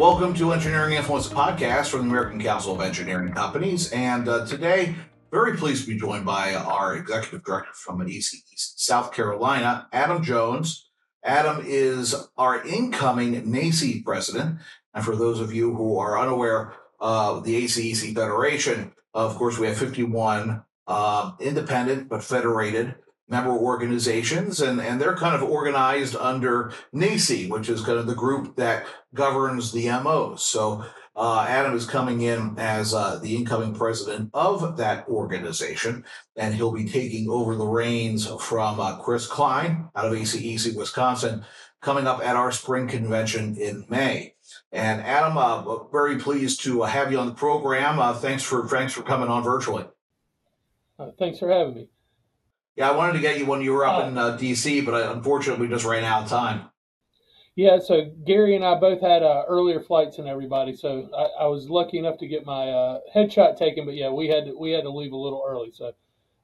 Welcome to Engineering Influence podcast from the American Council of Engineering Companies. And uh, today, very pleased to be joined by our executive director from AC East, South Carolina, Adam Jones. Adam is our incoming NAECE president. And for those of you who are unaware of the ACEC Federation, of course, we have 51 uh, independent but federated member organizations, and, and they're kind of organized under NAECE, which is kind of the group that governs the MOs. So uh, Adam is coming in as uh, the incoming president of that organization, and he'll be taking over the reins from uh, Chris Klein out of ACEC Wisconsin, coming up at our spring convention in May. And Adam, uh, very pleased to have you on the program. Uh, thanks for thanks for coming on virtually. Uh, thanks for having me. Yeah, I wanted to get you when you were up uh, in uh, DC, but I, unfortunately we just ran out of time. Yeah, so Gary and I both had uh, earlier flights than everybody, so I, I, was lucky enough to get my uh, headshot taken. But yeah, we had to, we had to leave a little early, so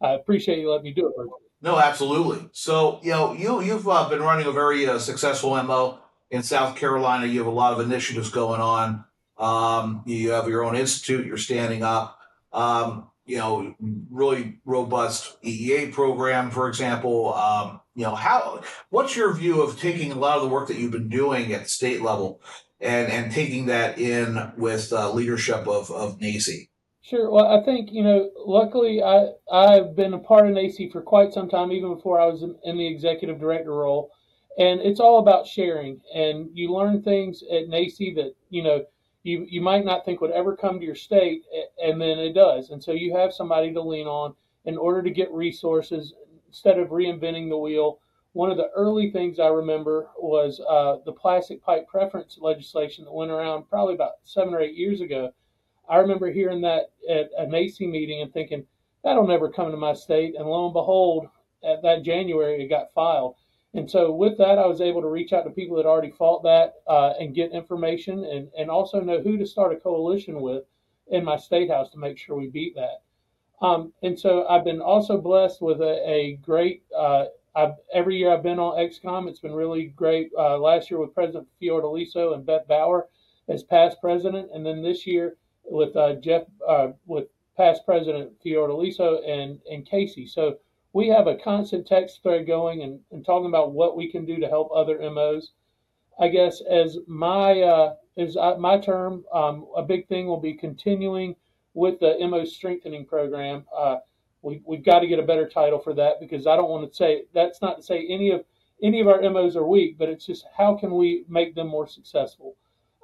I appreciate you letting me do it. No, absolutely. So you know, you you've uh, been running a very uh, successful mo in South Carolina. You have a lot of initiatives going on. Um, you have your own institute. You're standing up. Um, you know, really robust EEA program, for example. Um, you know, how what's your view of taking a lot of the work that you've been doing at the state level and and taking that in with uh, leadership of of NAECE? Sure. Well, I think you know. Luckily, I I've been a part of NAECE for quite some time, even before I was in, in the executive director role, and it's all about sharing. And you learn things at NAECE that you know you you might not think would ever come to your state, and then it does. And so you have somebody to lean on in order to get resources instead of reinventing the wheel. One of the early things I remember was uh, the plastic pipe preference legislation that went around probably about seven or eight years ago. I remember hearing that at a NAECE meeting and thinking, that'll never come to my state. And lo and behold, at that January, it got filed. And so with that, I was able to reach out to people that already fought that uh, and get information and, and also know who to start a coalition with in my state house to make sure we beat that. Um, and so I've been also blessed with a, a great, uh, every year I've been on XCOM, it's been really great. Uh, last year with President Fiordaliso and Beth Bauer as past president. And then this year with uh, Jeff, uh, with past President Fiordaliso and, and Casey. So we have a constant text thread going and, and talking about what we can do to help other MOs. I guess as my uh, as my term, um, a big thing will be continuing with the MO strengthening program. Uh, we, we've got to get a better title for that because I don't want to say that's not to say any of any of our MOs are weak, but it's just how can we make them more successful.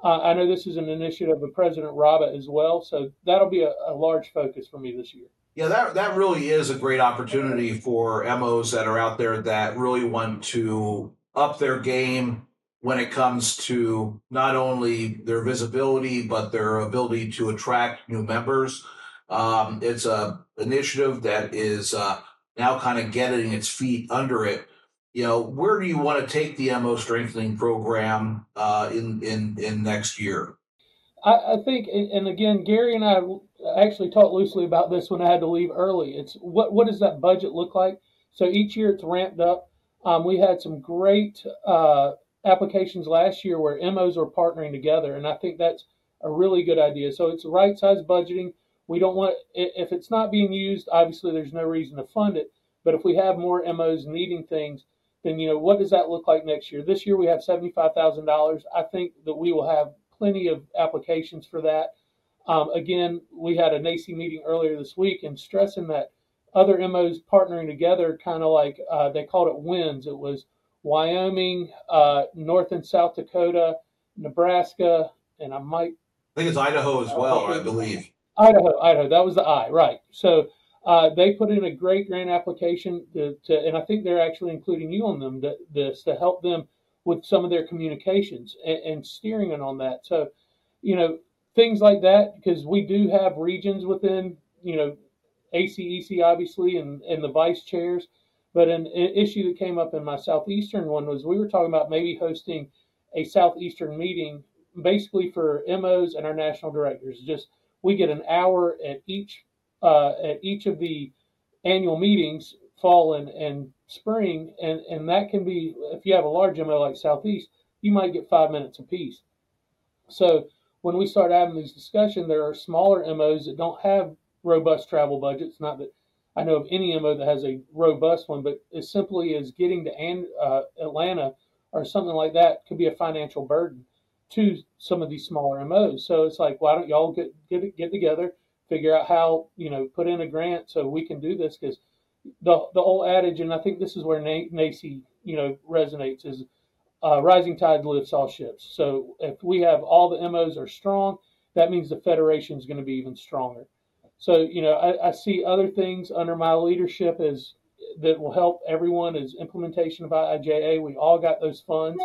Uh, I know this is an initiative of President Raba as well, so that'll be a, a large focus for me this year. Yeah, that that really is a great opportunity for MOs that are out there that really want to up their game when it comes to not only their visibility but their ability to attract new members. Um, it's a initiative that is uh, now kind of getting its feet under it. You know, where do you want to take the MO strengthening program uh, in in in next year? I, I think, and again, Gary and I actually talked loosely about this when I had to leave early. It's what what does that budget look like? So each year it's ramped up. Um, we had some great uh, applications last year where MOs are partnering together, and I think that's a really good idea. So it's right size budgeting. We don't want if it's not being used. Obviously, there's no reason to fund it. But if we have more MOs needing things, then you know what does that look like next year? This year we have seventy-five thousand dollars. I think that we will have plenty of applications for that. Um, again, we had a NAECE meeting earlier this week and stressing that other MOs partnering together, kind of like uh, they called it WINS. It was Wyoming, uh, North and South Dakota, Nebraska, and I might. I think it's Idaho as well, I believe. Idaho, Idaho. That was the I, right. So uh, they put in a great grant application to, to, and I think they're actually including you on them, to, this to help them with some of their communications and, and steering it on that. So, you know, things like that, because we do have regions within, you know, ACEC obviously and, and the vice chairs. But an, an issue that came up in my southeastern one was we were talking about maybe hosting a southeastern meeting basically for MOs and our national directors. Just we get an hour at each uh, at each of the annual meetings, fall and, and spring, and, and that can be if you have a large MO like Southeast, you might get five minutes apiece. So when we start having these discussions, there are smaller MOs that don't have robust travel budgets. Not that I know of any MO that has a robust one, but as simply as getting to uh, Atlanta or something like that could be a financial burden to some of these smaller MOs. So it's like, why don't y'all get get get together, figure out how you know put in a grant so we can do this because the the old adage, and I think this is where NAECE you know resonates is uh, rising tide lifts all ships. So if we have all the MOs are strong, that means the federation is going to be even stronger. So you know I, I see other things under my leadership as that will help everyone is implementation of IIJA. We all got those funds.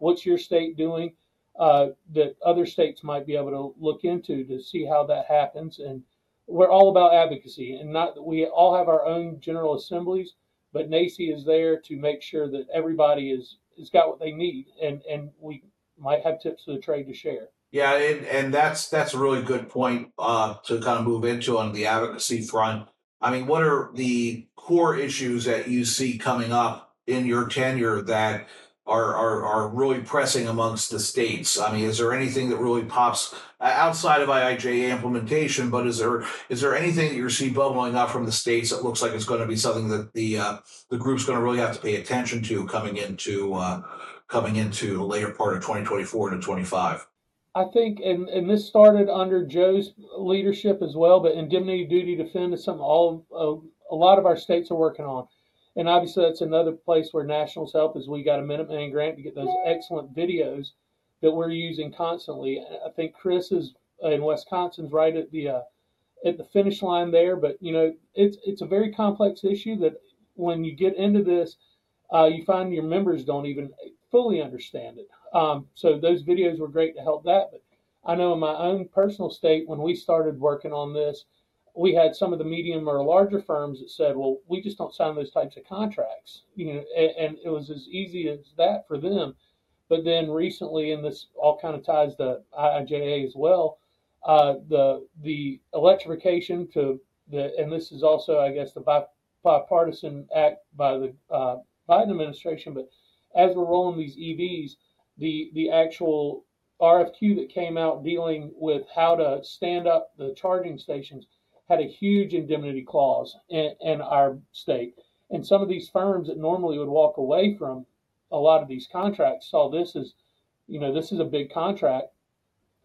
What's your state doing uh, that other states might be able to look into to see how that happens? And we're all about advocacy, and not that we all have our own general assemblies, but NAECE is there to make sure that everybody is has got what they need, and and we might have tips for the trade to share. Yeah, and, and that's that's a really good point uh, to kind of move into on the advocacy front. I mean, what are the core issues that you see coming up in your tenure that are, are, are really pressing amongst the states? I mean, is there anything that really pops outside of IIJA implementation? But is there is there anything that you see bubbling up from the states that looks like it's going to be something that the uh, the group's going to really have to pay attention to coming into uh, coming into the later part of 2024 to 25? I think, and, and this started under Joe's leadership as well, but indemnity duty defend is something all uh, a lot of our states are working on. And obviously, that's another place where Nationals help is we got a Minuteman grant to get those excellent videos that we're using constantly. I think Chris is in Wisconsin's right at the uh, at the finish line there, but you know it's it's a very complex issue that when you get into this, uh, you find your members don't even fully understand it. Um, so those videos were great to help that. But I know in my own personal state, when we started working on this, we had some of the medium or larger firms that said, "Well, we just don't sign those types of contracts," you know, and, and it was as easy as that for them. But then recently, and this all kind of ties to IIJA as well, uh, the the electrification to the, and this is also, I guess, the bipartisan act by the uh, Biden administration, but as we're rolling these EVs, the the actual RFQ that came out dealing with how to stand up the charging stations had a huge indemnity clause in, in our state. And some of these firms that normally would walk away from a lot of these contracts saw this as, you know, this is a big contract.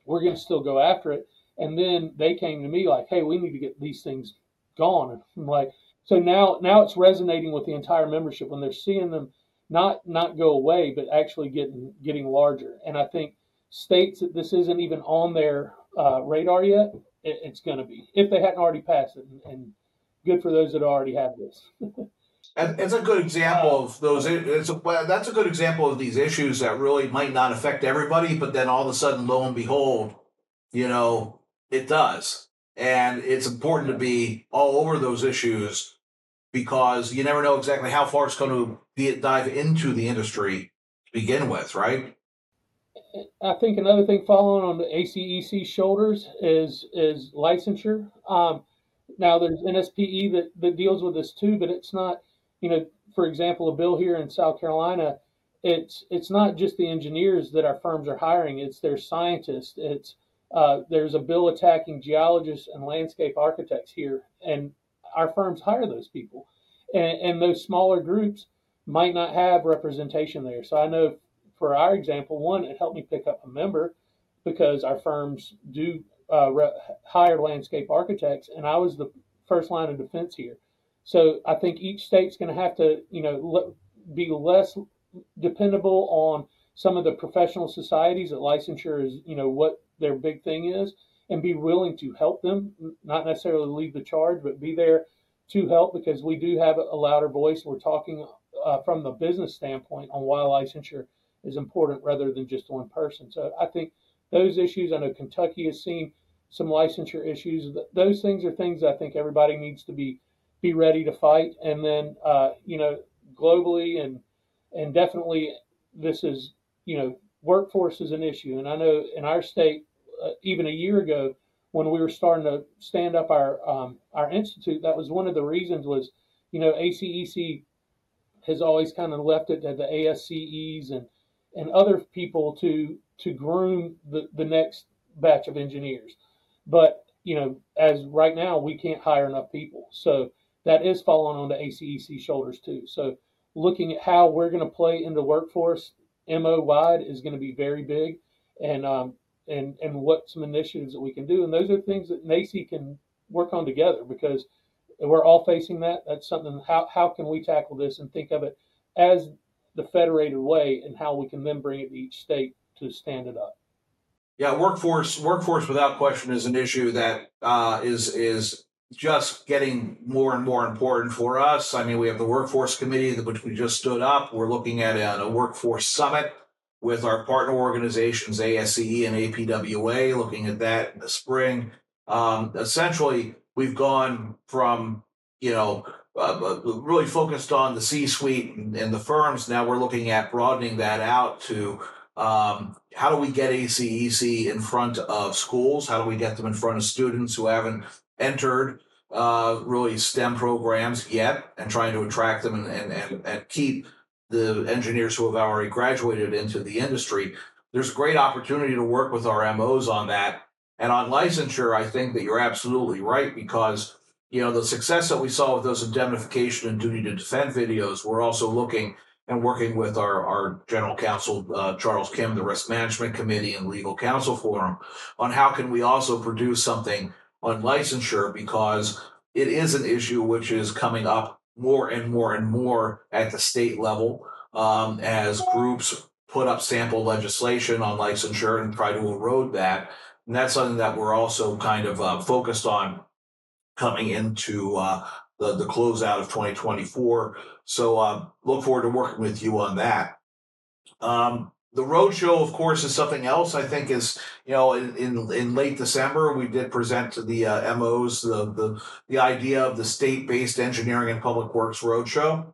We're going to still go after it. And then they came to me like, hey, we need to get these things gone. And I'm like, so now now it's resonating with the entire membership when they're seeing them not not go away, but actually getting getting larger. And I think states that this isn't even on their uh, radar yet, it, it's going to be if they hadn't already passed it. And, and good for those that already have this. and it's a good example of those. It's a, well, that's a good example of these issues that really might not affect everybody, but then all of a sudden, lo and behold, you know, it does. And it's important to be all over those issues because you never know exactly how far it's going to be, dive into the industry to begin with, right? I think another thing following on the ACEC shoulders is is licensure. Um, now there's NSPE that, that deals with this too, but it's not, you know, for example, a bill here in South Carolina, it's it's not just the engineers that our firms are hiring; it's their scientists. It's uh, there's a bill attacking geologists and landscape architects here, and our firms hire those people, and, and those smaller groups might not have representation there. So I know for our example, one, it helped me pick up a member because our firms do uh, re- hire landscape architects, and I was the first line of defense here. So I think each state's going to have to, you know, le- be less dependable on some of the professional societies that licensure is, you know, what their big thing is, and be willing to help them, not necessarily lead the charge, but be there to help because we do have a louder voice. We're talking uh, from the business standpoint on why licensure is important rather than just one person. So I think those issues, I know Kentucky has seen some licensure issues. Those things are things I think everybody needs to be be ready to fight. And then, uh, you know, globally and and definitely this is, you know, workforce is an issue. And I know in our state, uh, even a year ago, when we were starting to stand up our um, our institute, that was one of the reasons was, you know, ACEC has always kind of left it to the ASCEs and and other people to to groom the, the next batch of engineers. But you know, as right now, we can't hire enough people, so that is falling on the ACEC shoulders too. So looking at how we're going to play in the workforce, MO wide is going to be very big, and um, and and what some initiatives that we can do, and those are things that NAECE can work on together because we're all facing that. That's something. How how can we tackle this and think of it as the federated way, and how we can then bring it to each state to stand it up. Yeah, workforce workforce without question is an issue that uh, is is just getting more and more important for us. I mean, we have the workforce committee which we just stood up. We're looking at a, a workforce summit with our partner organizations ASCE and APWA, looking at that in the spring. Um, essentially, we've gone from you know uh, really focused on the C-suite and, and, the firms. Now we're looking at broadening that out to um, how do we get ACEC in front of schools? How do we get them in front of students who haven't entered uh, really STEM programs yet, and trying to attract them and, and, and, and keep the engineers who have already graduated into the industry. There's great opportunity to work with our MOs on that. And on licensure, I think that you're absolutely right because you know, the success that we saw with those indemnification and duty to defend videos, we're also looking and working with our, our general counsel, uh, Charles Kim, the risk management committee and legal counsel forum on how can we also produce something on licensure because it is an issue which is coming up more and more and more at the state level um, as groups put up sample legislation on licensure and try to erode that. And that's something that we're also kind of uh, focused on coming into uh, the the closeout of 2024. So uh, look forward to working with you on that. Um, the roadshow, of course, is something else. I think is you know in in, in late December we did present to the uh, MOs the the the idea of the state based engineering and public works roadshow.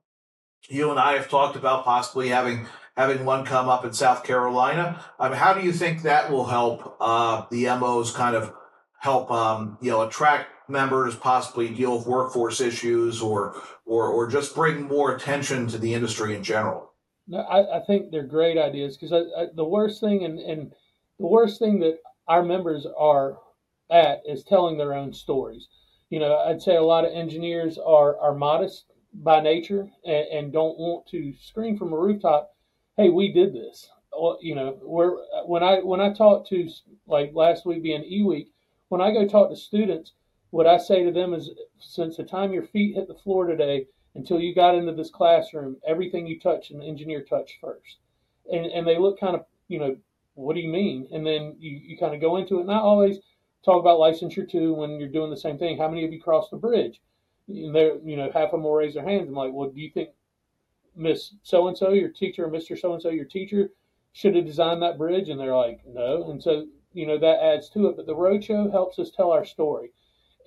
You and I have talked about possibly having having one come up in South Carolina. Mean, how do you think that will help uh, the MOs kind of help um, you know attract members possibly deal with workforce issues or or or just bring more attention to the industry in general? No, I, I think they're great ideas because the worst thing and, and the worst thing that our members are at is telling their own stories. You know, I'd say a lot of engineers are are modest by nature and, and don't want to scream from a rooftop, "Hey, we did this." You know, where when I when I talked to like last week being E Week, when I go talk to students, what I say to them is since the time your feet hit the floor today until you got into this classroom, everything you touch an engineer touched first. And, and they look kind of, you know, what do you mean? And then you, you kind of go into it. And I always talk about licensure too when you're doing the same thing. How many of you crossed the bridge? And they're, you know, half of them will raise their hands. I'm like, well, do you think Miss So and so, your teacher, or Mr. So and so, your teacher, should have designed that bridge? And they're like, no. And so, you know, that adds to it. But the roadshow helps us tell our story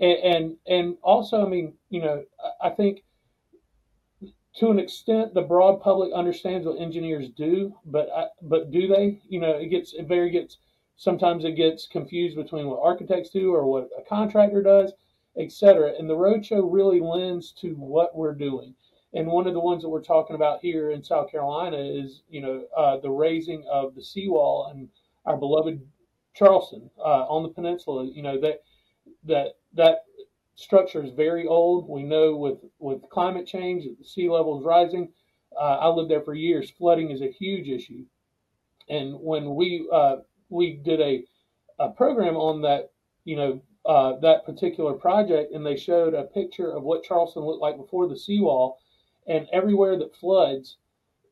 and, and and also, I mean, you know, I think to an extent the broad public understands what engineers do, but I, but do they? You know, it gets it very gets sometimes it gets confused between what architects do or what a contractor does, etc. And the roadshow really lends to what we're doing. And one of the ones that we're talking about here in South Carolina is, you know, uh, the raising of the seawall and our beloved Charleston uh, on the peninsula. You know that that that structure is very old. We know with with climate change, the sea level is rising. Uh, I lived there for years. Flooding is a huge issue, and when we uh, we did a a program on that, you know, uh, that particular project, and they showed a picture of what Charleston looked like before the seawall, and everywhere that floods,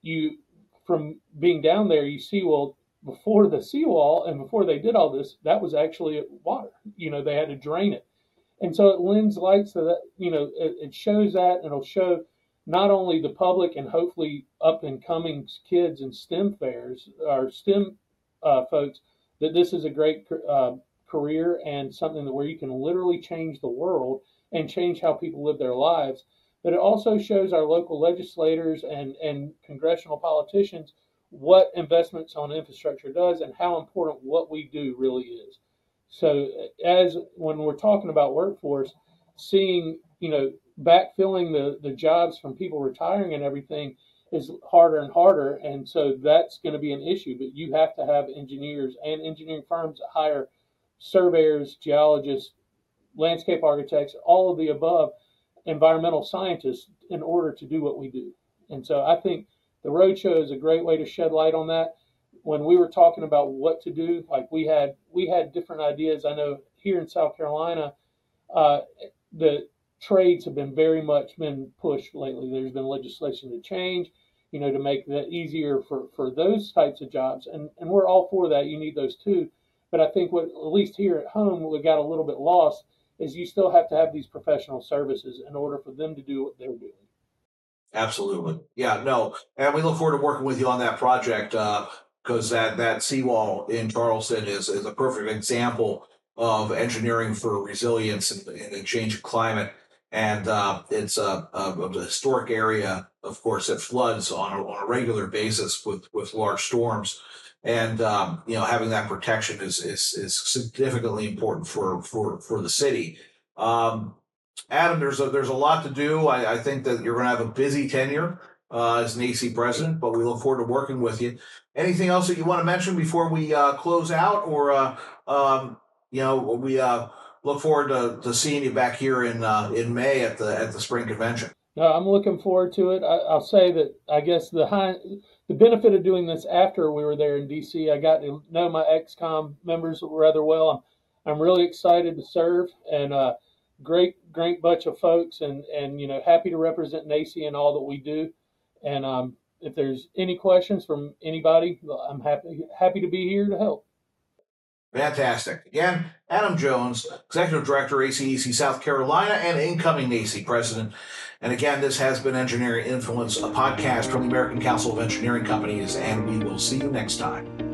you from being down there, you see well before the seawall and before they did all this, that was actually water. You know, they had to drain it. And so it lends light to that, you know, it, it shows that and it'll show not only the public and hopefully up and coming kids and STEM fairs or STEM uh, folks that this is a great uh, career and something that where you can literally change the world and change how people live their lives. But it also shows our local legislators and, and congressional politicians what investments on infrastructure does and how important what we do really is. So as when we're talking about workforce, seeing, you know, backfilling the, the jobs from people retiring and everything is harder and harder, and so that's going to be an issue. But you have to have engineers and engineering firms hire surveyors, geologists, landscape architects, all of the above, environmental scientists in order to do what we do. And so I think the roadshow is a great way to shed light on that. When we were talking about what to do, like we had we had different ideas. I know here in South Carolina, uh, the trades have been very much been pushed lately. There's been legislation to change, you know, to make that easier for, for those types of jobs. And, and we're all for that. You need those too. But I think what, at least here at home, we got a little bit lost is you still have to have these professional services in order for them to do what they're doing. Absolutely. Yeah, no. And we look forward to working with you on that project because that, that seawall in Charleston is, is a perfect example of engineering for resilience and a change of climate. And uh, it's a, a, a, historic area, of course, that floods on a, on a regular basis with, with large storms. And um, you know, having that protection is, is is significantly important for for for the city. Um, Adam, there's a there's a lot to do. I, I think that you're going to have a busy tenure uh, as an AC president, but we look forward to working with you. Anything else that you want to mention before we uh, close out, or uh, um, you know, we uh, look forward to, to seeing you back here in uh, in May at the at the spring convention. No, I'm looking forward to it. I, will say that I guess the high, the benefit of doing this after we were there in DC, I got to know my XCOM members rather well. I'm, I'm really excited to serve and uh, great great bunch of folks and and you know happy to represent NAECE and all that we do. And um, if there's any questions from anybody, I'm happy happy to be here to help. Fantastic. Again, Adam Jones, Executive Director, ACEC South Carolina, and incoming NAECE President. And again, this has been Engineering Influence, a podcast from the American Council of Engineering Companies, and we will see you next time.